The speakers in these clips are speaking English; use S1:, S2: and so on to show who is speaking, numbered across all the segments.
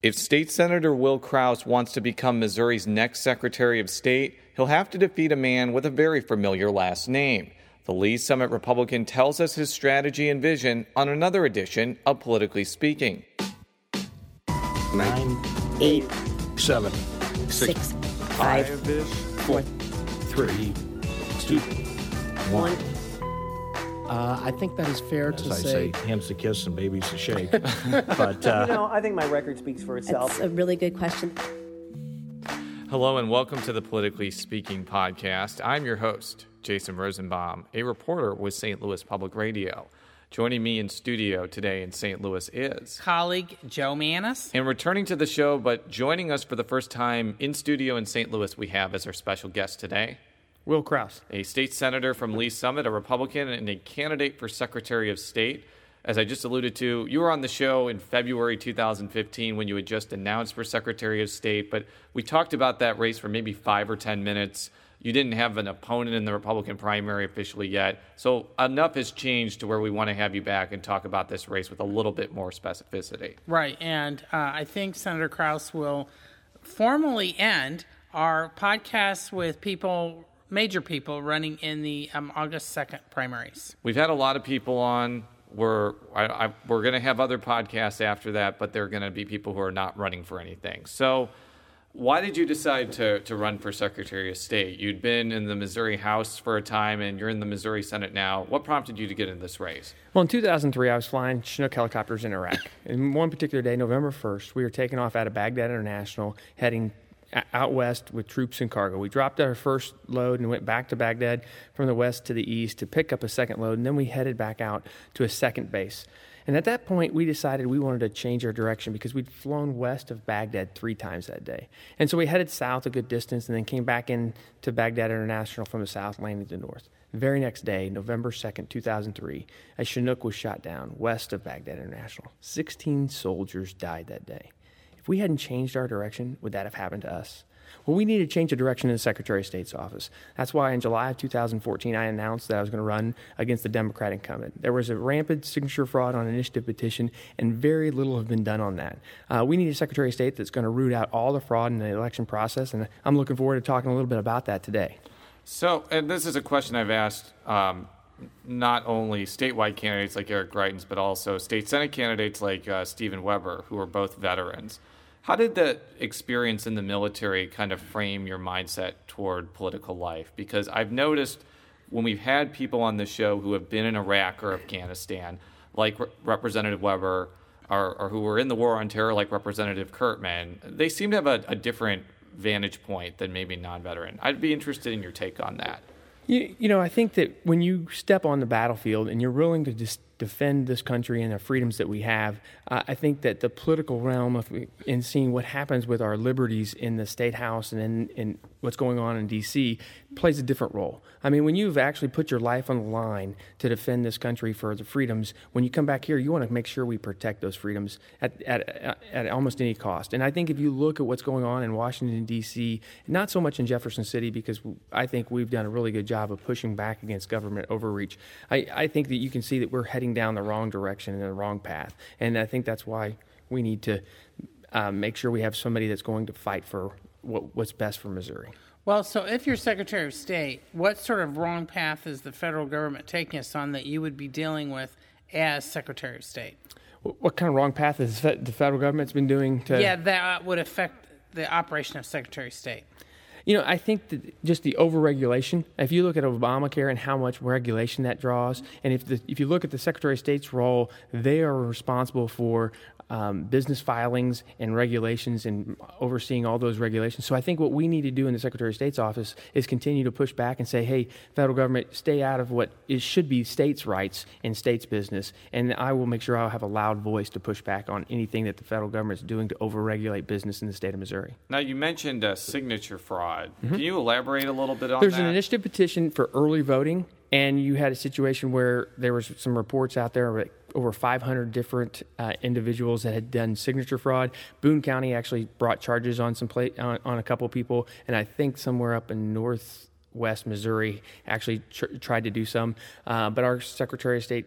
S1: If State Senator Will Kraus wants to become Missouri's next Secretary of State, he'll have to defeat a man with a very familiar last name. The Lee's Summit Republican tells us his strategy and vision on another edition of Politically Speaking.
S2: Nine, eight, seven,
S3: six, five, four,
S2: three, two,
S3: one.
S4: Uh, I think that is fair
S2: As
S4: to
S2: I say,
S4: say.
S2: hands to kiss and babies to shake. but uh,
S5: You know, I think my record speaks for itself.
S3: That's a really good question.
S1: Hello and welcome to the Politically Speaking podcast. I'm your host, Jason Rosenbaum, a reporter with St. Louis Public Radio. Joining me in studio today in St. Louis is
S6: colleague Jo Mannies.
S1: And returning to the show, but joining us for the first time in studio in St. Louis, we have as our special guest today
S4: Will Kraus.
S1: a state senator from Lee's Summit, a Republican, and a candidate for Secretary of State. As I just alluded to, you were on the show in February 2015 when you had just announced for Secretary of State, but we talked about that race for maybe five or 10 minutes. You didn't have an opponent in the Republican primary officially yet. So enough has changed to where we want to have you back and talk about this race with a little bit more specificity.
S6: Right, and uh, I think Senator Kraus will formally end our podcast with people, major people, running in the um, August 2nd primaries.
S1: We've had a lot of people on. We're I, I, we're going to have other podcasts after that, but they're going to be people who are not running for anything. So, why did you decide to to run for Secretary of State? You'd been in the Missouri House for a time, and you're in the Missouri Senate now. What prompted you to get in this race?
S4: Well, in 2003, I was flying Chinook helicopters in Iraq. and one particular day, November 1st, we were taking off out of Baghdad International, heading o- out west with troops and cargo. We dropped our first load and went back to Baghdad from the west to the east to pick up a second load, and then we headed back out to a second base. And at that point, we decided we wanted to change our direction because we'd flown west of Baghdad three times that day. And so we headed south a good distance and then came back in to Baghdad International from the south, landing to the north. The very next day, November 2nd, 2003, a Chinook was shot down west of Baghdad International. 16 soldiers died that day. If we hadn't changed our direction, would that have happened to us? Well, we need to change the direction in the Secretary of State's office. That's why in July of 2014, I announced that I was going to run against the Democrat incumbent. There was a rampant signature fraud on initiative petition, and very little have been done on that. Uh, we need a Secretary of State that's going to root out all the fraud in the election process, and I'm looking forward to talking a little bit about that today.
S1: So, and this is a question I've asked um, not only statewide candidates like Eric Greitens, but also state Senate candidates like uh, Stephen Webber, who are both veterans. How did that experience in the military kind of frame your mindset toward political life? Because I've noticed when we've had people on the show who have been in Iraq or Afghanistan, like Re- Representative Webber, or, or who were in the war on terror, like Representative Kurtman, they seem to have a, a different vantage point than maybe non-veteran. I'd be interested in your take on that.
S4: You, you know, I think that when you step on the battlefield and you're willing to just defend this country and the freedoms that we have, uh, I think that the political realm of in seeing what happens with our liberties in the state house and in, in what's going on in D.C. plays a different role. I mean, when you've actually put your life on the line to defend this country for the freedoms, when you come back here, you want to make sure we protect those freedoms at, at, at almost any cost. And I think if you look at what's going on in Washington, D.C., not so much in Jefferson City, because I think we've done a really good job of pushing back against government overreach, I, I think that you can see that we're heading down the wrong direction and the wrong path. And I think that's why we need to uh, make sure we have somebody that's going to fight for what, what's best for Missouri.
S6: Well, so if you're Secretary of State, what sort of wrong path is the federal government taking us on that you would be dealing with as Secretary of State?
S4: What, what kind of wrong path has the federal government's been doing to?
S6: Yeah, that uh, would affect the operation of Secretary of State.
S4: You know, I think that just the overregulation. If you look at Obamacare and how much regulation that draws, and if the, if you look at the Secretary of State's role, they are responsible for um, business filings and regulations and overseeing all those regulations. So I think what we need to do in the Secretary of State's office is continue to push back and say, hey, federal government, stay out of what is, should be states' rights and states' business. And I will make sure I'll have a loud voice to push back on anything that the federal government is doing to overregulate business in the state of Missouri.
S1: Now, you mentioned uh, signature fraud. Can you elaborate a little bit on
S4: There's
S1: that?
S4: There's an initiative petition for early voting, and you had a situation where there was some reports out there of over 500 different uh, individuals that had done signature fraud. Boone County actually brought charges on some pla- on, on a couple people, and I think somewhere up in northwest Missouri actually tr- tried to do some. Uh, but our Secretary of State,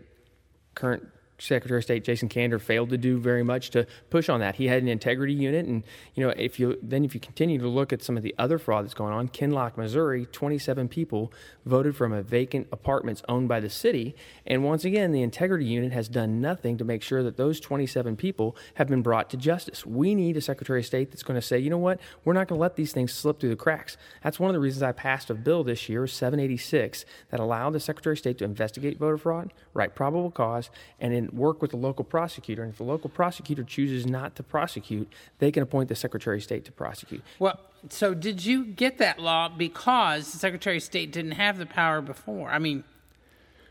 S4: current Secretary of State Jason Kander failed to do very much to push on that. He had an integrity unit, and you know, if you then if you continue to look at some of the other fraud that's going on, Kinloch, Missouri, 27 people voted from a vacant apartments owned by the city, and once again, the integrity unit has done nothing to make sure that those 27 people have been brought to justice. We need a Secretary of State that's going to say, you know what, we're not going to let these things slip through the cracks. That's one of the reasons I passed a bill this year, 786, that allowed the Secretary of State to investigate voter fraud, write probable cause, and work with the local prosecutor. And if the local prosecutor chooses not to prosecute, they can appoint the Secretary of State to prosecute.
S6: Well, so did you get that law because the Secretary of State didn't have the power before? I mean,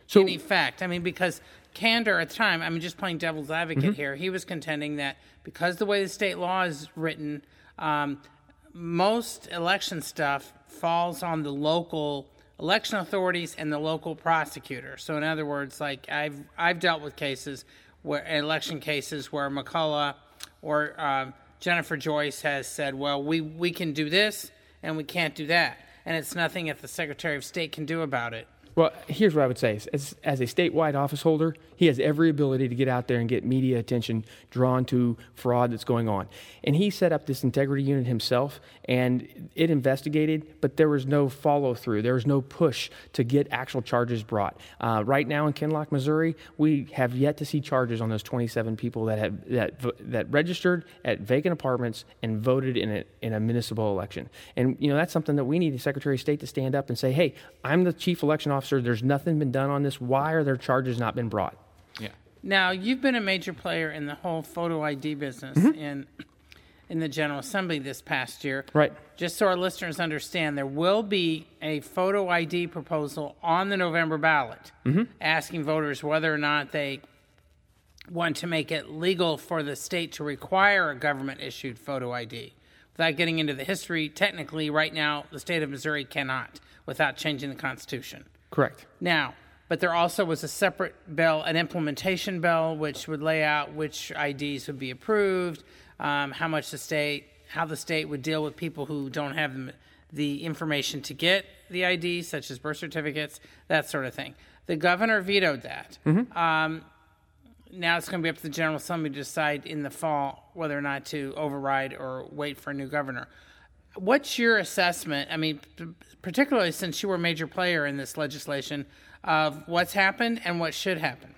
S4: So,
S6: in effect, I mean, because Kander at the time, I mean, just playing devil's advocate
S4: Mm-hmm.
S6: here, he was contending that because the way the state law is written, um, most election stuff falls on the local election authorities and the local prosecutor. So, in other words, like I've I've dealt with cases where election cases where McCulloch or um, Jennifer Joyce has said, "Well, we we can do this and we can't do that," and it's nothing that the Secretary of State can do about it.
S4: Well, here's what I would say. As, as a statewide office holder, he has every ability to get out there and get media attention drawn to fraud that's going on. And he set up this integrity unit himself, and it investigated, but there was no follow through. There was no push to get actual charges brought. Uh, right now in Kinloch, Missouri, we have yet to see charges on those 27 people that have that that registered at vacant apartments and voted in a in a municipal election. And you know that's something that we need the Secretary of State to stand up and say, "Hey, I'm the chief election officer. There's nothing been done on this. Why are their charges not been brought?"
S1: Yeah.
S6: Now, you've been a major player in the whole photo ID business
S4: Mm-hmm.
S6: in in the General Assembly this past year.
S4: Right.
S6: Just so our listeners understand, there will be a photo ID proposal on the November ballot
S4: Mm-hmm.
S6: asking voters whether or not they want to make it legal for the state to require a government issued photo ID. Without getting into the history, technically, right now, the state of Missouri cannot without changing the Constitution.
S4: Correct.
S6: Now, but there also was a separate bill, an implementation bill, which would lay out which IDs would be approved, um, how much the state, how the state would deal with people who don't have the, the information to get the IDs, such as birth certificates, that sort of thing. The governor vetoed that. Um, now it's going to be up to the General Assembly to decide in the fall whether or not to override or wait for a new governor. What's your assessment? I mean, particularly since you were a major player in this legislation, of what's happened and what should happen.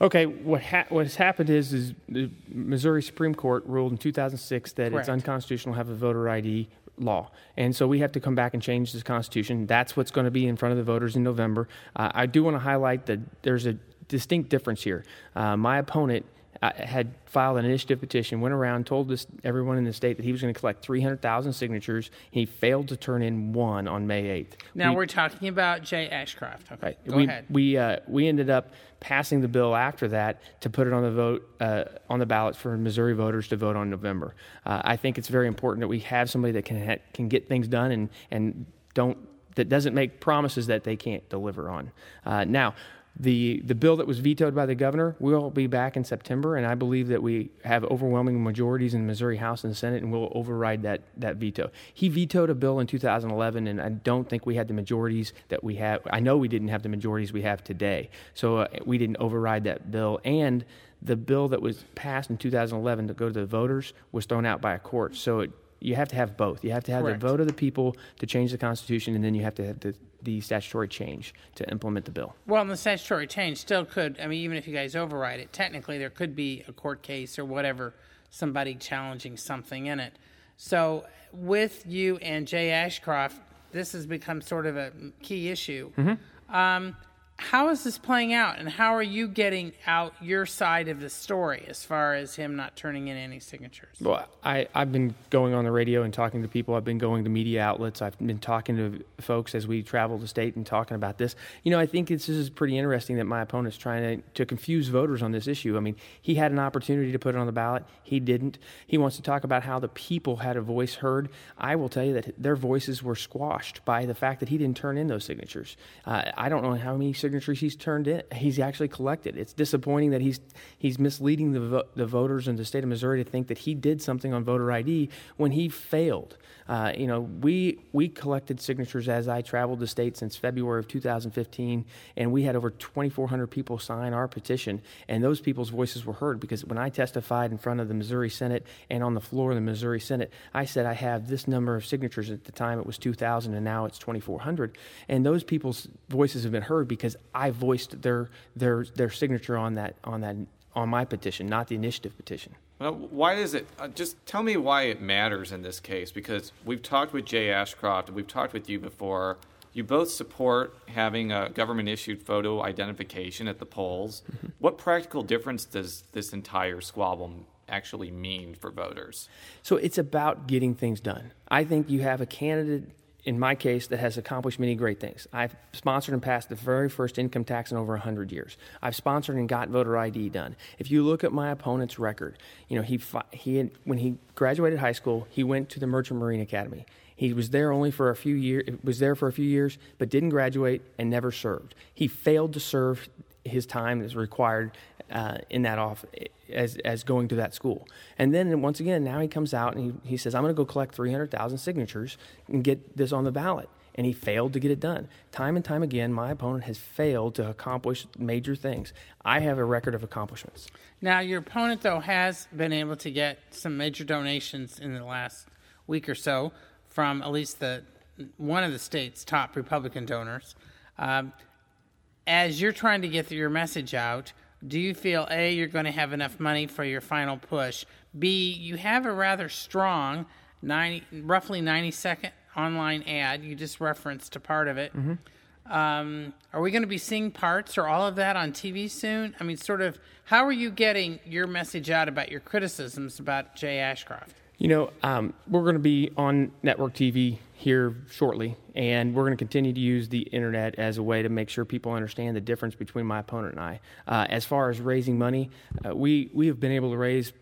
S4: Okay, what ha- what has happened is is the Missouri Supreme Court ruled in 2006 that
S6: Correct.
S4: it's unconstitutional to have a voter ID law, and so we have to come back and change this constitution. That's what's going to be in front of the voters in November. Uh, I do want to highlight that there's a distinct difference here. Uh, my opponent uh, had filed an initiative petition, went around, told this, everyone in the state that he was going to collect 300,000 signatures. He failed to turn in one on May 8th.
S6: Now
S4: We-
S6: we, are talking about Jay Ashcroft. Okay,
S4: Right.
S6: go
S4: we,
S6: ahead.
S4: We uh, we ended up passing the bill after that to put it on the vote uh, on the ballot for Missouri voters to vote on November. Uh, I think it's very important that we have somebody that can ha- can get things done and and don't that doesn't make promises that they can't deliver on. Uh, now. The, the bill that was vetoed by the governor will be back in September, and I believe that we have overwhelming majorities in the Missouri House and Senate, and we'll override that, that veto. He vetoed a bill in 2011, and I don't think we had the majorities that we have. I know we didn't have the majorities we have today, so uh, we didn't override that bill. And the bill that was passed in 2011 to go to the voters was thrown out by a court. So it, you have to have both. You have to have
S6: Correct.
S4: the vote of the people to change the Constitution, and then you have to have the, the statutory change to implement the bill.
S6: Well, and the statutory change still could. I mean, even if you guys override it, technically there could be a court case or whatever, somebody challenging something in it. So, with you and Jay Ashcroft, this has become sort of a key issue. Um, how is this playing out, and how are you getting out your side of the story as far as him not turning in any signatures?
S4: Well, I, I've been going on the radio and talking to people. I've been going to media outlets. I've been talking to folks as we travel the state and talking about this. You know, I think this is pretty interesting that my opponent's trying to, to confuse voters on this issue. I mean, he had an opportunity to put it on the ballot. He didn't. He wants to talk about how the people had a voice heard. I will tell you that their voices were squashed by the fact that he didn't turn in those signatures. Uh, I don't know how many signatures he's turned in. He's actually collected. It's disappointing that he's he's misleading the vo- the voters in the state of Missouri to think that he did something on voter ID when he failed. Uh, you know, we we collected signatures as I traveled the state since February of 2015, and we had over 2,400 people sign our petition, and those people's voices were heard because when I testified in front of the Missouri Senate and on the floor of the Missouri Senate, I said I have this number of signatures. At the time, it was 2,000, and now it's 2,400, and those people's voices have been heard because I voiced their their their signature on that on that on my petition, not the initiative petition.
S1: Well, why does it? Uh, just tell me why it matters in this case. Because we've talked with Jay Ashcroft, and we've talked with you before. You both support having a government issued photo identification at the polls.
S4: Mm-hmm.
S1: What practical difference does this entire squabble actually mean for voters?
S4: So it's about getting things done. I think you have a candidate, in my case, that has accomplished many great things. I've sponsored and passed the very first income tax in over 100 years. I've sponsored and got voter ID done. If you look at my opponent's record, you know, he, he had, when he graduated high school, he went to the Merchant Marine Academy. He was there only for a few years, was there for a few years, but didn't graduate and never served. He failed to serve his time as required uh, in that off as as going to that school. And then once again, now he comes out and he, he says, "I'm going to go collect 300,000 signatures and get this on the ballot." And he failed to get it done. Time and time again, my opponent has failed to accomplish major things. I have a record of accomplishments.
S6: Now, your opponent, though, has been able to get some major donations in the last week or so from at least the one of the state's top Republican donors. Um, as you're trying to get your message out, do you feel A, you're going to have enough money for your final push? B, you have a rather strong 90, roughly 90 second online ad. You just referenced a part of it. Um, are we going to be seeing parts or all of that on TV soon? I mean, sort of, how are you getting your message out about your criticisms about Jay Ashcroft?
S4: You know, um, we're going to be on network TV here shortly, and we're going to continue to use the internet as a way to make sure people understand the difference between my opponent and I. Uh, as far as raising money, uh, we we have been able to raise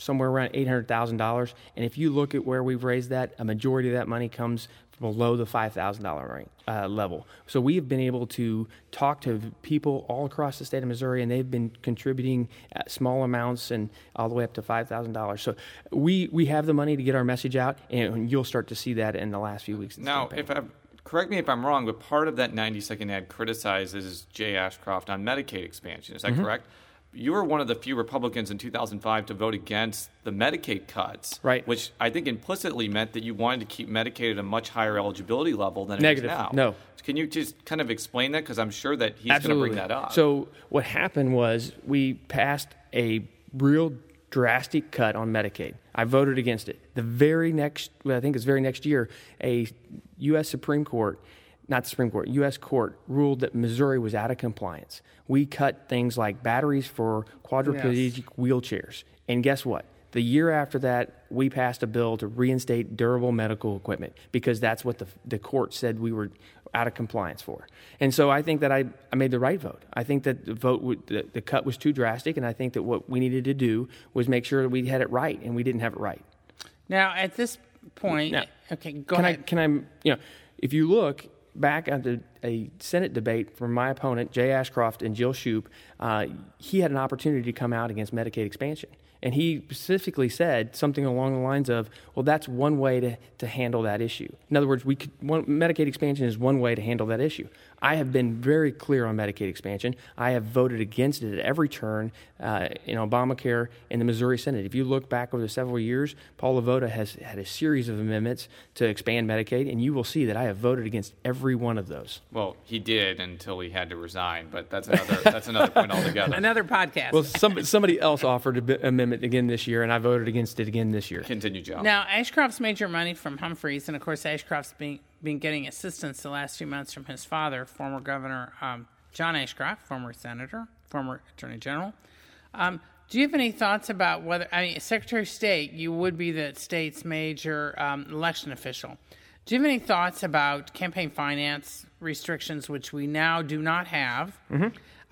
S4: somewhere around eight hundred thousand dollars, and if you look at where we've raised that, a majority of that money comes below the five thousand dollar uh, level. So we have been able to talk to people all across the state of Missouri, and they've been contributing at small amounts and all the way up to five thousand dollars. So we we have the money to get our message out, and you'll start to see that in the last few weeks.
S1: Now,
S4: campaign.
S1: if I correct me if I'm wrong, but part of that 90 second ad criticizes Jay Ashcroft on Medicaid expansion. Is that
S4: Mm-hmm.
S1: correct? You were one of the few Republicans in 2005 to vote against the Medicaid cuts,
S4: Right.
S1: Which I think implicitly meant that you wanted to keep Medicaid at a much higher eligibility level than it
S4: Negative.
S1: is now.
S4: No.
S1: Can you just kind of explain that? Because I'm sure that he's going to bring that up.
S4: So what happened was we passed a real drastic cut on Medicaid. I voted against it. The very next, well, I think it's very next year, a U.S. Supreme Court, not the Supreme Court, U.S. Court ruled that Missouri was out of compliance. We cut things like batteries for quadriplegic wheelchairs. And guess what? The year after that, we passed a bill to reinstate durable medical equipment because that's what the, the court said we were out of compliance for. And so I think that I, I made the right vote. I think that the vote, would, the, the cut was too drastic, and I think that what we needed to do was make sure that we had it right, and we didn't have it right.
S6: Now, at this point,
S4: Now,
S6: okay, go
S4: can
S6: ahead.
S4: I, can I, you know, if you look back at a Senate debate from my opponent, Jay Ashcroft and Jill Schupp, uh, he had an opportunity to come out against Medicaid expansion. And he specifically said something along the lines of, well, that's one way to, to handle that issue. In other words, we could, one, Medicaid expansion is one way to handle that issue. I have been very clear on Medicaid expansion. I have voted against it at every turn uh, in Obamacare in the Missouri Senate. If you look back over the several years, Paul LeVota has had a series of amendments to expand Medicaid, and you will see that I have voted against every one of those.
S1: well, he did until he had to resign, but that's another that's another point altogether.
S6: Another podcast.
S4: Well, some, somebody else offered an amendment again this year, and I voted against it again this year.
S1: Continue, Jo.
S6: Now, Ashcroft's made your money from Humphreys, and of course, Ashcroft's been, been getting assistance the last few months from his father, former Governor um, John Ashcroft, former Senator, former Attorney General. Um, do you have any thoughts about whether, I mean, Secretary of State, you would be the state's major um, election official. Do you have any thoughts about campaign finance restrictions, which we now do not have?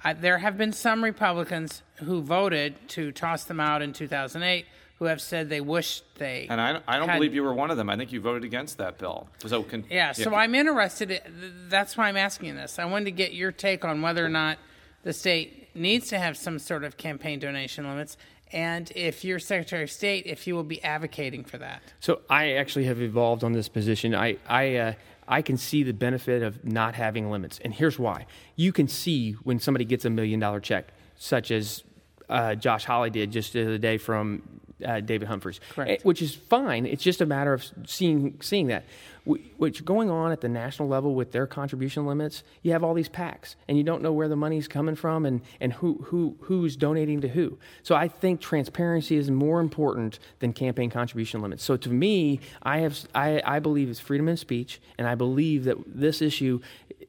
S6: Uh, there have been some Republicans who voted to toss them out in 2008, who have said they wish they.
S1: And I, I don't
S6: had-
S1: believe you were one of them. I think you voted against that bill. So con-
S6: Yeah, so I'm interested. That's why I'm asking this. I wanted to get your take on whether or not the state needs to have some sort of campaign donation limits, and if you're Secretary of State, if you will be advocating for that.
S4: So I actually have evolved on this position. I I uh, I can see the benefit of not having limits, and here's why. You can see when somebody gets a million dollar check, such as uh, Josh Hawley did just the other day from uh, David Humphreys,
S6: Correct.
S4: Eh, which is fine. It's just a matter of seeing seeing that. Wh- What's going on at the national level with their contribution limits? You have all these PACs, and you don't know where the money's coming from and, and who, who who's donating to who. So I think transparency is more important than campaign contribution limits. So to me, I have I, I believe it's freedom of speech, and I believe that this issue,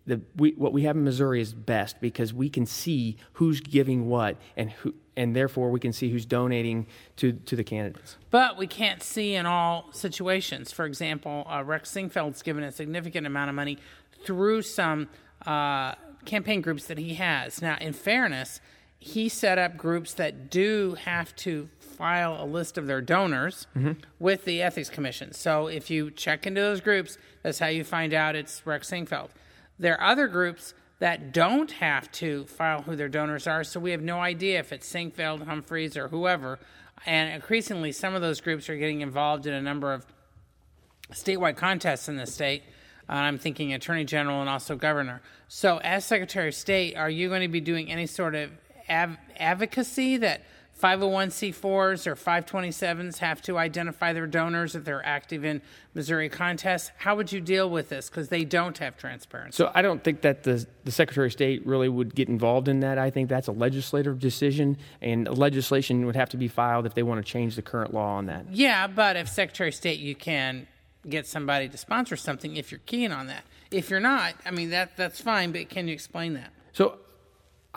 S4: the we, what we have in Missouri is best because we can see who's giving what and who. And therefore, we can see who's donating to, to the candidates.
S6: But we can't see in all situations. For example, uh, Rex Sinquefield's given a significant amount of money through some uh, campaign groups that he has. Now, in fairness, he set up groups that do have to file a list of their donors with the Ethics Commission. So if you check into those groups, that's how you find out it's Rex Singfeld. There are other groups that don't have to file who their donors are, so we have no idea if it's Sinquefield, Humphreys, or whoever. And increasingly, some of those groups are getting involved in a number of statewide contests in the state. Uh, I'm thinking attorney general and also governor. So, as Secretary of State, are you going to be doing any sort of av- advocacy that 501c4s or 527s have to identify their donors if they're active in Missouri contests? How would you deal with this? Because they don't have transparency.
S4: So I don't think that the, the Secretary of State really would get involved in that. I think that's a legislative decision, and legislation would have to be filed if they want to change the current law on that.
S6: Yeah, but if Secretary of State, you can get somebody to sponsor something if you're keen on that. If you're not, I mean that that's fine. But can you explain that?
S4: So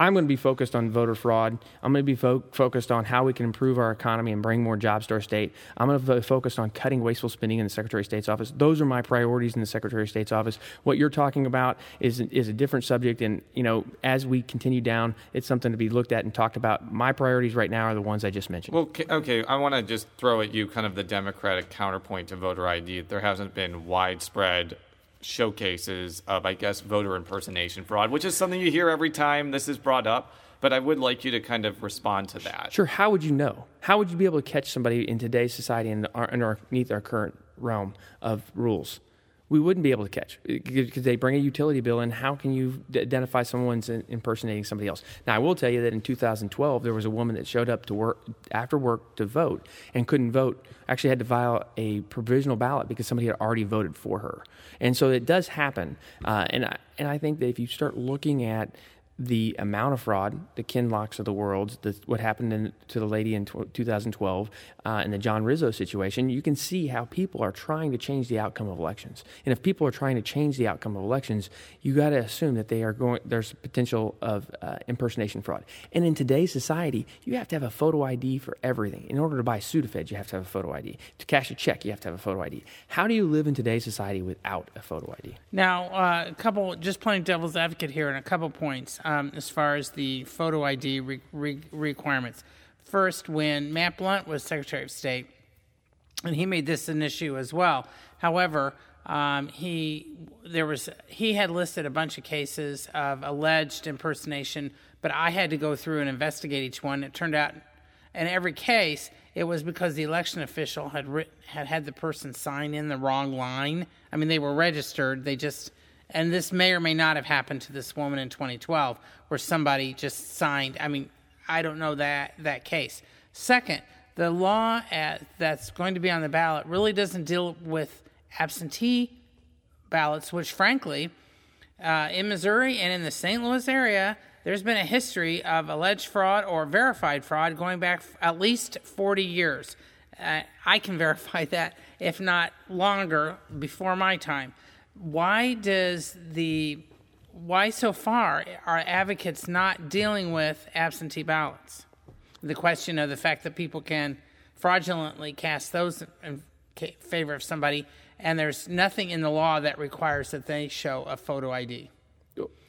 S4: I'm going to be focused on voter fraud. I'm going to be fo- focused on how we can improve our economy and bring more jobs to our state. I'm going to be focused on cutting wasteful spending in the Secretary of State's office. Those are my priorities in the Secretary of State's office. What you're talking about is is a different subject, and you know, as we continue down, it's something to be looked at and talked about. My priorities right now are the ones I just mentioned.
S1: Well, okay, okay, I want to just throw at you kind of the Democratic counterpoint to voter ID. There hasn't been widespread showcases of, I guess, voter impersonation fraud, which is something you hear every time this is brought up. But I would like you to kind of respond to that.
S4: Sure. How would you know? How would you be able to catch somebody in today's society and underneath our current realm of rules? We wouldn't be able to catch because they bring a utility bill in. How can you d- identify someone's in- impersonating somebody else? Now, I will tell you that in 2012, there was a woman that showed up to work after work to vote and couldn't vote. Actually, had to file a provisional ballot because somebody had already voted for her. And so it does happen. Uh, and I, and I think that if you start looking at the amount of fraud, the Kinlocks of the world, the, what happened in, to the lady in tw 2012, uh, and the John Rizzo situation, you can see how people are trying to change the outcome of elections. And if people are trying to change the outcome of elections, you got to assume that they are going. There's potential of uh, impersonation fraud. And in today's society, you have to have a photo ID for everything. In order to buy Sudafed, you have to have a photo ID. To cash a check, you have to have a photo ID. How do you live in today's society without a photo ID?
S6: Now, uh, a couple, just playing devil's advocate here, and a couple points um, as far as the photo ID re- re- requirements. First, when Matt Blunt was Secretary of State, and he made this an issue as well. However, um, he there was he had listed a bunch of cases of alleged impersonation, but I had to go through and investigate each one. It turned out, in every case, it was because the election official had written, had had the person sign in the wrong line. I mean, they were registered. They just and this may or may not have happened to this woman in 2012, where somebody just signed. I mean, I don't know that that case. Second, the law at, that's going to be on the ballot really doesn't deal with absentee ballots, which, frankly, uh, in Missouri and in the St. Louis area, there's been a history of alleged fraud or verified fraud going back f- at least 40 years. Uh, I can verify that, if not longer, before my time. Why does the why so far are advocates not dealing with absentee ballots? The question of the fact that people can fraudulently cast those in favor of somebody, and there's nothing in the law that requires that they show a photo ID.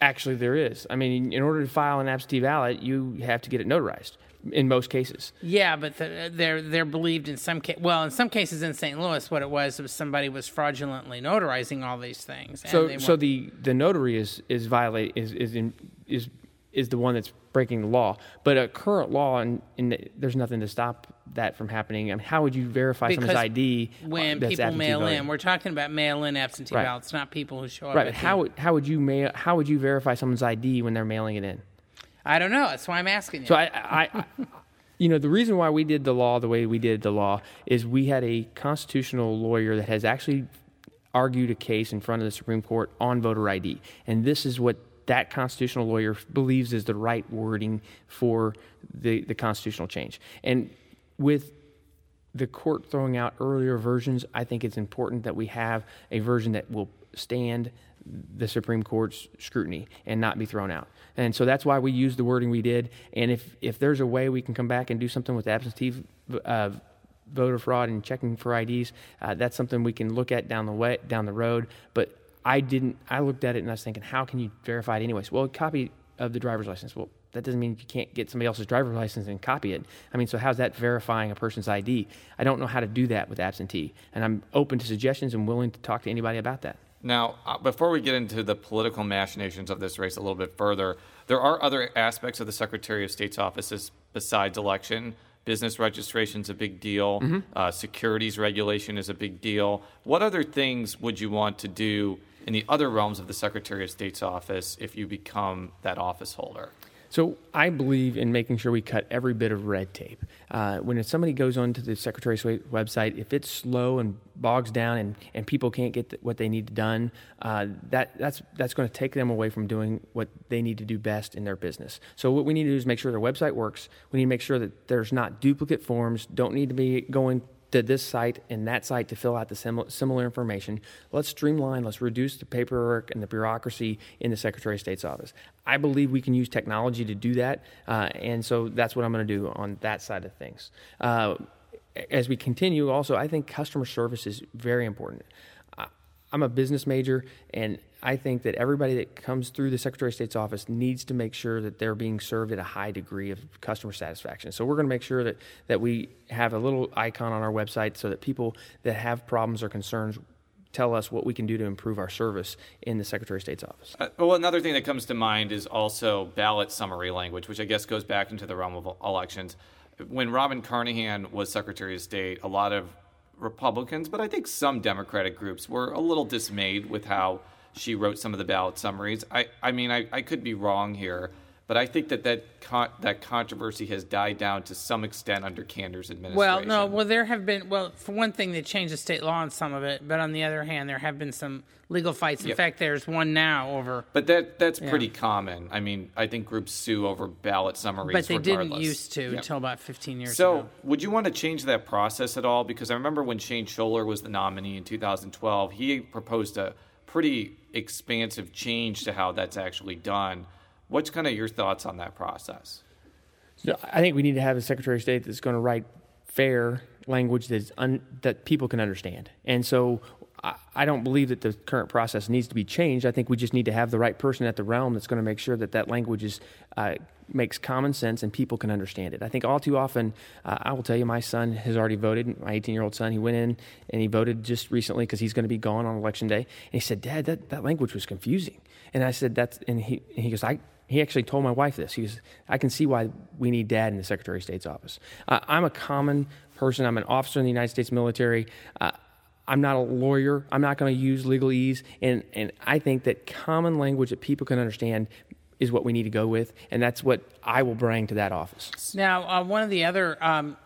S4: Actually, there is. I mean, in order to file an absentee ballot, you have to get it notarized. In most cases.
S6: Yeah, but the, they're they're believed in some ca- well in some cases in St. Louis what it was was somebody was fraudulently notarizing all these things. and
S4: So
S6: they
S4: so the the notary is is violate is is in, is is the one that's breaking the law. But a current law and, and there's nothing to stop that from happening. I mean, how would you verify someone's ID
S6: when people mail
S4: voting?
S6: in, we're talking about mail in absentee
S4: Right.
S6: ballots, not people who show up.
S4: Right,
S6: at
S4: but
S6: the-
S4: how how would you mail how would you verify someone's ID when they're mailing it in?
S6: I don't know. That's why I'm asking you.
S4: So I, I, I you know, the reason why we did the law the way we did the law is we had a constitutional lawyer that has actually argued a case in front of the Supreme Court on voter ID, and this is what that constitutional lawyer believes is the right wording for the the constitutional change. And with the court throwing out earlier versions, I think it's important that we have a version that will stand the Supreme Court's scrutiny and not be thrown out. And so that's why we used the wording we did. And if, if there's a way we can come back and do something with absentee uh, voter fraud and checking for IDs, uh, that's something we can look at down the way down the road. But I didn't. I looked at it and I was thinking, how can you verify it anyways? Well, a copy of the driver's license. Well, that doesn't mean you can't get somebody else's driver's license and copy it. I mean, so how's that verifying a person's ID? I don't know how to do that with absentee, and I'm open to suggestions and willing to talk to anybody about that.
S1: Now, uh, before we get into the political machinations of this race a little bit further, there are other aspects of the Secretary of State's offices besides election. Business registration is a big deal.
S4: Mm-hmm.
S1: Uh, securities regulation is a big deal. What other things would you want to do in the other realms of the Secretary of State's office if you become that office holder?
S4: So I believe in making sure we cut every bit of red tape. Uh, when somebody goes onto the Secretary's website, if it's slow and bogs down and, and people can't get what they need done, uh, that, that's, that's going to take them away from doing what they need to do best in their business. So what we need to do is make sure their website works. We need to make sure that there's not duplicate forms, don't need to be going to this site and that site to fill out the similar, similar information. Let's streamline, let's reduce the paperwork and the bureaucracy in the Secretary of State's office. I believe we can use technology to do that, uh, and so that's what I'm going to do on that side of things. Uh, as we continue, also, I think customer service is very important. I'm a business major, and I think that everybody that comes through the Secretary of State's office needs to make sure that they're being served at a high degree of customer satisfaction. So we're going to make sure that, that we have a little icon on our website so that people that have problems or concerns tell us what we can do to improve our service in the Secretary of State's office.
S1: Uh, well, another thing that comes to mind is also ballot summary language, which I guess goes back into the realm of elections. When Robin Carnahan was Secretary of State, a lot of Republicans, but I think some Democratic groups were a little dismayed with how she wrote some of the ballot summaries. I, I mean, I, I could be wrong here, but I think that that, con- that controversy has died down to some extent under Kander's administration.
S6: Well, no. Well, there have been. Well, for one thing, they changed the state law on some of it, but on the other hand, there have been some legal fights. In
S1: Yeah.
S6: fact, there's one now over.
S1: But that that's pretty common. I mean, I think groups sue over ballot summaries.
S6: But they didn't
S1: regardless.
S6: used to
S1: Yeah.
S6: until about 15 years
S1: So,
S6: ago.
S1: So, would you want to change that process at all? Because I remember when Shane Schoeller was the nominee in 2012, he proposed a pretty expansive change to how that's actually done. What's kind of your thoughts on that process?
S4: So I think we need to have a Secretary of State that's going to write fair language that's un, that people can understand. And so I, I don't believe that the current process needs to be changed. I think we just need to have the right person at the realm that's going to make sure that that language is uh, makes common sense and people can understand it. I think all too often, uh, I will tell you, my son has already voted. My 18 year old son, he went in and he voted just recently because he's going to be gone on election day. And he said, "Dad, that, that language was confusing." And I said, "That's," and he and he goes, "I." He actually told my wife this. He goes, I can see why we need dad in the Secretary of State's office. Uh, I'm a common person. I'm an officer in the United States military. Uh, I'm not a lawyer. I'm not going to use legalese. And, and I think that common language that people can understand is what we need to go with. And that's what I will bring to that office.
S6: Now, uh, one of the other um,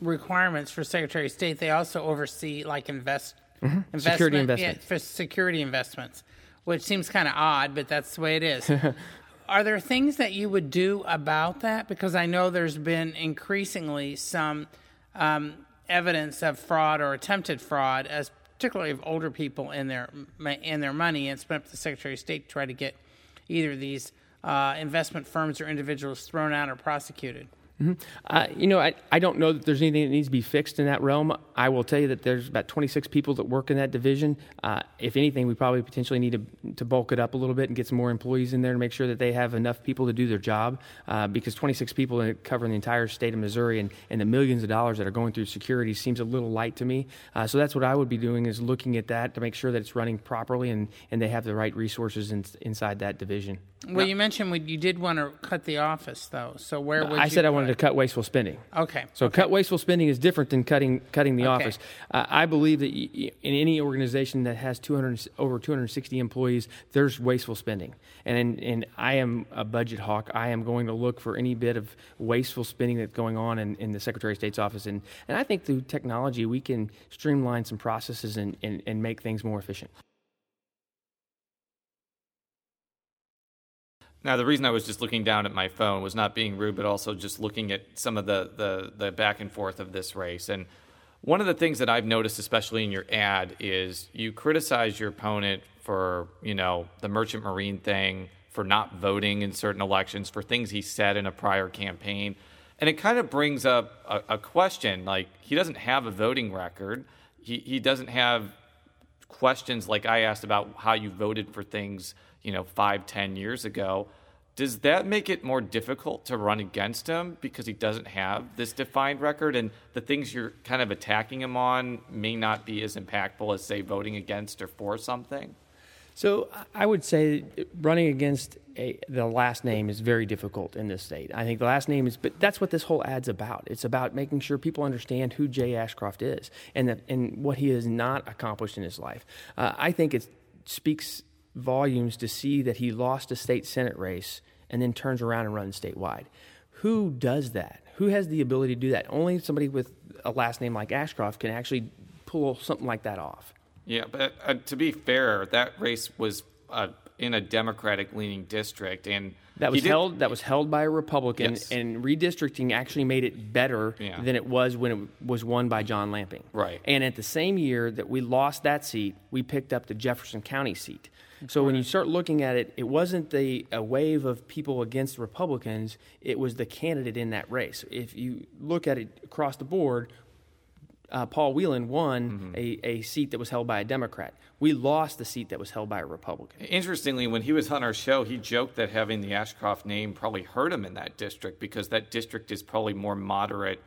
S6: requirements for Secretary of State, they also oversee like invest investment,
S4: Security
S6: yeah,
S4: investments.
S6: for security investments, which seems kind of odd, but that's the way it is. Are there things that you would do about that? Because I know there's been increasingly some um, evidence of fraud or attempted fraud, as particularly of older people in their in their money, and it's been up to the Secretary of State to try to get either these uh, investment firms or individuals thrown out or prosecuted.
S4: Uh, you know, I, I don't know that there's anything that needs to be fixed in that realm. I will tell you that there's about 26 people that work in that division. Uh, if anything, we probably potentially need to, to bulk it up a little bit and get some more employees in there to make sure that they have enough people to do their job. Uh, because 26 people in- covering the entire state of Missouri and, and the millions of dollars that are going through security seems a little light to me. Uh, so that's what I would be doing is looking at that to make sure that it's running properly and, and they have the right resources in, inside that division.
S6: Well, you mentioned we, you did want to cut the office, though. So where would
S4: I
S6: you
S4: said I wanted to
S6: cut?
S4: wasteful spending.
S6: Okay.
S4: So cut wasteful spending is different than cutting cutting the
S6: Okay.
S4: office. Uh, I believe that y- y- in any organization that has 200 over 260 employees, there's wasteful spending, and and I am a budget hawk. I am going to look for any bit of wasteful spending that's going on in, in the Secretary of State's office, and and I think through technology we can streamline some processes and, and, and make things more efficient.
S1: Now, the reason I was just looking down at my phone was not being rude, but also just looking at some of the, the, the back and forth of this race. And one of the things that I've noticed, especially in your ad, is you criticize your opponent for, you know, the merchant marine thing, for not voting in certain elections, for things he said in a prior campaign. And it kind of brings up a, a question like, he doesn't have a voting record. He, he doesn't have questions like I asked about how you voted for things, you know, five, ten years ago. Does that make it more difficult to run against him because he doesn't have this defined record and the things you're kind of attacking him on may not be as impactful as, say, voting against or for something?
S4: So I would say running against a, the last name is very difficult in this state. I think the last name is, but that's what this whole ad's about. It's about making sure people understand who Jay Ashcroft is and that, and what he has not accomplished in his life. Uh, I think it speaks volumes to see that he lost a state senate race and then turns around and runs statewide. Who does that? Who has the ability to do that? Only somebody with a last name like Ashcroft can actually pull something like that off.
S1: Yeah, but uh, to be fair, that race was uh, in a Democratic leaning district, and
S4: That was
S1: did-
S4: held. That was held by a Republican,
S1: Yes.
S4: and redistricting actually made it better
S1: Yeah.
S4: than it was when it was won by John Lamping.
S1: Right.
S4: And at the same year that we lost that seat, we picked up the Jefferson County seat. So when you start looking at it, it wasn't the a wave of people against Republicans; it was the candidate in that race. If you look at it across the board, uh, Paul Wieland won a, a seat that was held by a Democrat. We lost the seat that was held by a Republican.
S1: Interestingly, when he was on our show, he joked that having the Ashcroft name probably hurt him in that district because that district is probably more moderate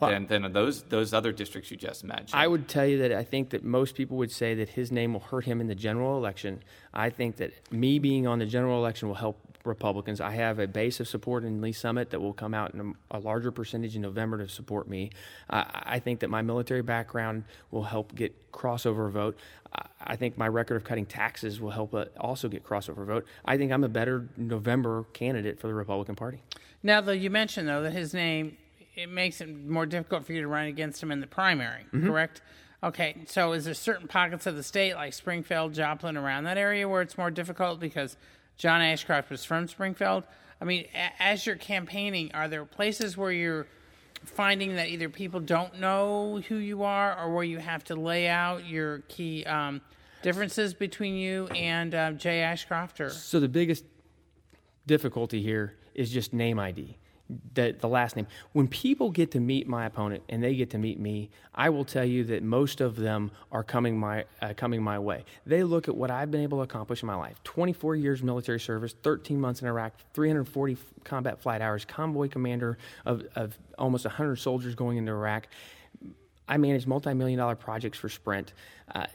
S1: than, than those those other districts you just mentioned.
S4: I would tell you that I think that most people would say that his name will hurt him in the general election. I think that me being on the general election will help Republicans. I have a base of support in Lee's Summit that will come out in a, a larger percentage in November to support me. Uh, I think that my military background will help get crossover vote. I- I think my record of cutting taxes will help uh, also get crossover vote. I think I'm a better November candidate for the Republican Party.
S6: Now, though, you mentioned though that his name it makes it more difficult for you to run against him in the primary, correct? Okay, so is there certain pockets of the state like Springfield, Joplin, around that area where it's more difficult because John Ashcroft was from Springfield? I mean, a- as you're campaigning, are there places where you're finding that either people don't know who you are or where you have to lay out your key um, differences between you and uh, Jay Ashcroft? Or
S4: So the biggest difficulty here is just name ID, the, the last name. When people get to meet my opponent and they get to meet me, I will tell you that most of them are coming my uh, coming my way. They look at what I've been able to accomplish in my life: 24 years military service, 13 months in Iraq, 340 f- combat flight hours, convoy commander of, of almost 100 soldiers going into Iraq. I managed multi-million dollar projects for Sprint. Uh,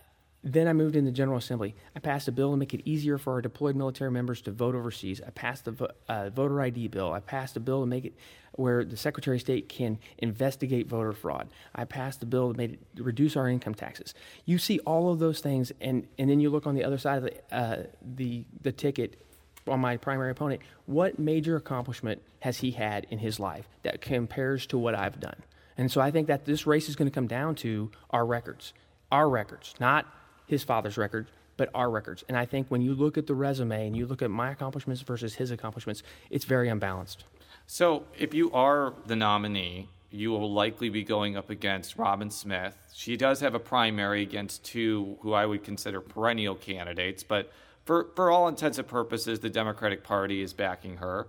S4: then I moved in the General Assembly. I passed a bill to make it easier for our deployed military members to vote overseas. I passed the vo- uh, voter ID bill. I passed a bill to make it where the Secretary of State can investigate voter fraud. I passed a bill that made it reduce our income taxes. You see all of those things, and, and then you look on the other side of the, uh, the, the ticket on my primary opponent. What major accomplishment has he had in his life that compares to what I've done? And so I think that this race is going to come down to our records, our records, not his father's record, but our records. And I think when you look at the resume and you look at my accomplishments versus his accomplishments, it's very unbalanced.
S1: So, if you are the nominee, you will likely be going up against Robin Smith. She does have a primary against two who I would consider perennial candidates, but for, for all intents and purposes, the Democratic Party is backing her.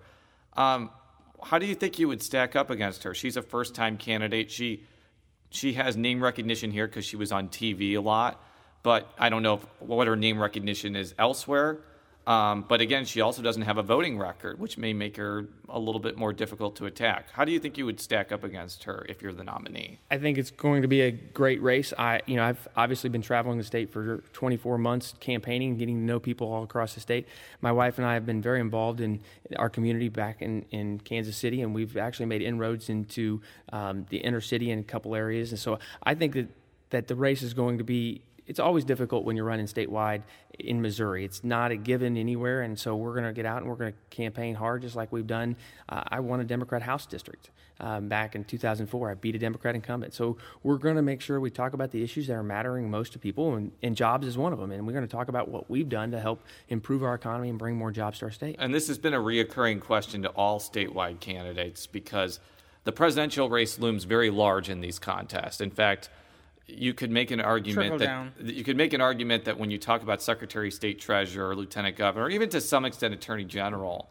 S1: Um, how do you think you would stack up against her? She's a first time candidate. She she has name recognition here because she was on TV a lot, but I don't know if, what her name recognition is elsewhere. Um, but again, she also doesn't have a voting record, which may make her a little bit more difficult to attack. How do you think you would stack up against her if you're the nominee?
S4: I think it's going to be a great race. I, you know, I've obviously been traveling the state for 24 months, campaigning, getting to know people all across the state. My wife and I have been very involved in our community back in, in Kansas City, and we've actually made inroads into um, the inner city in a couple areas. And so I think that that the race is going to be it's always difficult when you're running statewide in Missouri. It's not a given anywhere, and so we're going to get out and we're going to campaign hard, just like we've done. Uh, I won a Democrat House district um, back in 2004. I beat a Democrat incumbent, so we're going to make sure we talk about the issues that are mattering most to people, and, and jobs is one of them. And we're going to talk about what we've done to help improve our economy and bring more jobs to our state.
S1: And this has been a reoccurring question to all statewide candidates because the presidential race looms very large in these contests. In fact you could make an argument
S6: Trickle
S1: that you could make an argument that when you talk about Secretary of State, Treasurer, or Lieutenant Governor, or even to some extent Attorney General,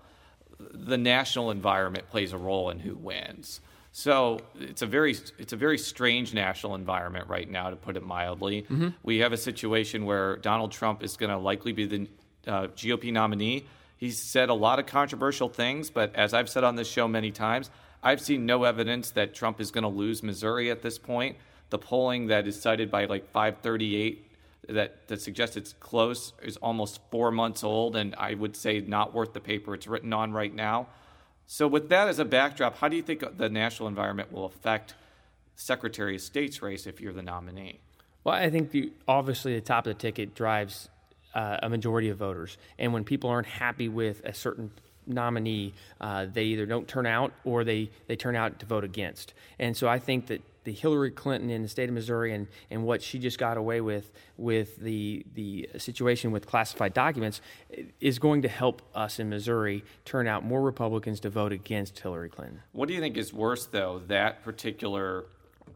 S1: the national environment plays a role in who wins. So it's a very it's a very strange national environment right now, to put it mildly. We have a situation where Donald Trump is going to likely be the uh, GOP nominee. He's said a lot of controversial things, but as I've said on this show many times, I've seen no evidence that Trump is going to lose Missouri at this point. The polling that is cited by like 538 that, that suggests it's close is almost four months old, and I would say not worth the paper it's written on right now. So, with that as a backdrop, how do you think the national environment will affect Secretary of State's race if you're the nominee?
S4: Well, I think the, obviously the top of the ticket drives uh, a majority of voters, and when people aren't happy with a certain nominee, uh, they either don't turn out or they, they turn out to vote against. And so I think that the Hillary Clinton in the state of Missouri and, and what she just got away with with the the situation with classified documents eh, is going to help us in Missouri turn out more Republicans to vote against Hillary Clinton.
S1: What do you think is worse, though, that particular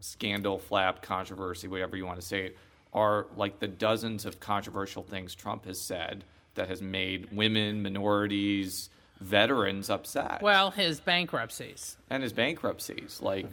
S1: scandal, flap, controversy, whatever you want to say it, are like the dozens of controversial things Trump has said that has made women, minorities, veterans upset?
S6: Well, his bankruptcies.
S1: and his bankruptcies. Like,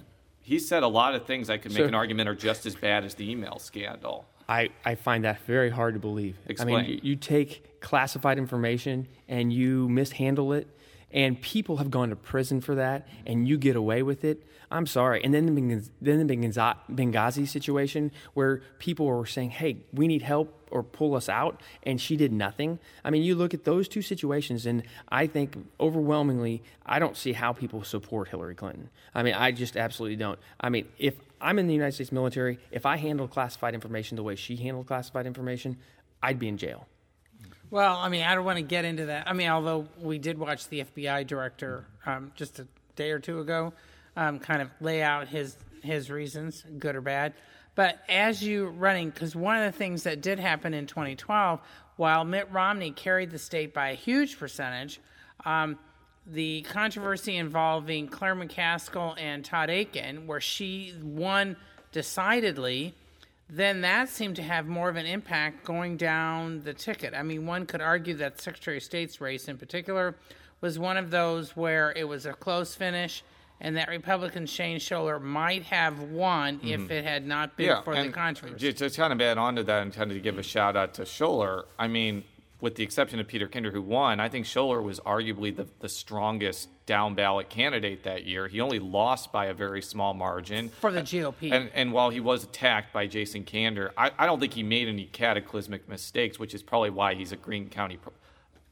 S1: he said a lot of things I could make
S4: So-
S1: an argument are just as bad as the email scandal.
S4: I, I find that very hard to believe.
S1: Explain.
S4: I mean, you, you take classified information and you mishandle it, and people have gone to prison for that, and you get away with it. I'm sorry. And then the, then the Benghazi situation where people were saying, hey, we need help or pull us out, and she did nothing. I mean, you look at those two situations, and I think overwhelmingly, I don't see how people support Hillary Clinton. I mean, I just absolutely don't. I mean, if I'm in the United States military, if I handled classified information the way she handled classified information, I'd be in jail.
S6: Well, I mean, I don't want to get into that. I mean, although we did watch the FBI director um, just a day or two ago, um, kind of lay out his his reasons, good or bad. But as you running, because one of the things that did happen in 2012, while Mitt Romney carried the state by a huge percentage, um, the controversy involving Claire McCaskill and Todd Akin, where she won decidedly, then that seemed to have more of an impact going down the ticket. I mean, one could argue that Secretary of State's race in particular was one of those where it was a close finish and that Republican Shane Schoeller might have won if mm-hmm. it had not been for the controversy.
S1: Just, just kind of add on to that and kind of give a shout out to Schoeller. I mean, with the exception of Peter Kinder, who won, I think Schoeller was arguably the, the strongest down ballot candidate that year. He only lost by a very small margin.
S6: For the GOP.
S1: And, and while he was attacked by Jason Kander, I, I don't think he made any cataclysmic mistakes, which is probably why he's a Greene County pro-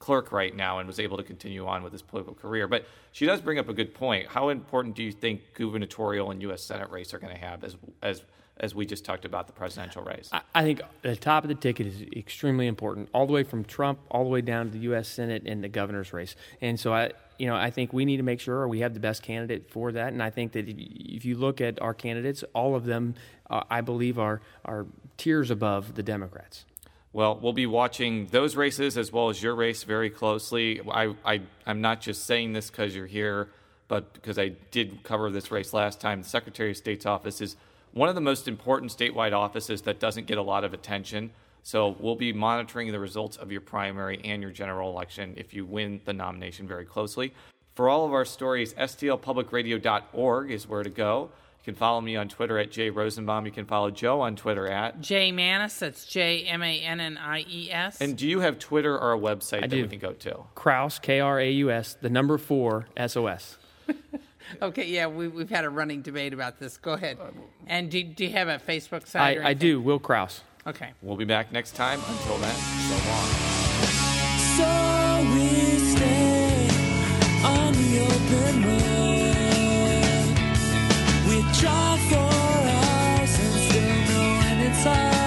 S1: clerk right now and was able to continue on with his political career. But she does bring up a good point. How important do you think gubernatorial and U.S. Senate race are going to have as as as we just talked about the presidential race?
S4: I, I think the top of the ticket is extremely important, all the way from Trump all the way down to the U.S. Senate and the governor's race. And so I, you know, I think we need to make sure we have the best candidate for that. And I think that if- you look at our candidates, all of them, uh, I believe, are are tiers above the Democrats.
S1: Well, we'll be watching those races as well as your race very closely. I, I, I'm not just saying this because you're here, but because I did cover this race last time. The Secretary of State's office is one of the most important statewide offices that doesn't get a lot of attention. So we'll be monitoring the results of your primary and your general election if you win the nomination very closely. For all of our stories, stlpublicradio.org is where to go. You can follow me on Twitter at J Rosenbaum. You can follow Jo on Twitter at.
S6: J Mannies, that's J M A N N I E S.
S1: And do you have Twitter or a website that
S4: do.
S1: we can go to?
S4: Kraus, K R A U S, the number four, S O S.
S6: Okay, yeah, we, we've had a running debate about this. Go ahead. And do, do you have a Facebook site?
S4: I, I do, Will Kraus.
S6: Okay.
S1: We'll be back next time. Until then, so long.
S7: So we stay on the open road. side.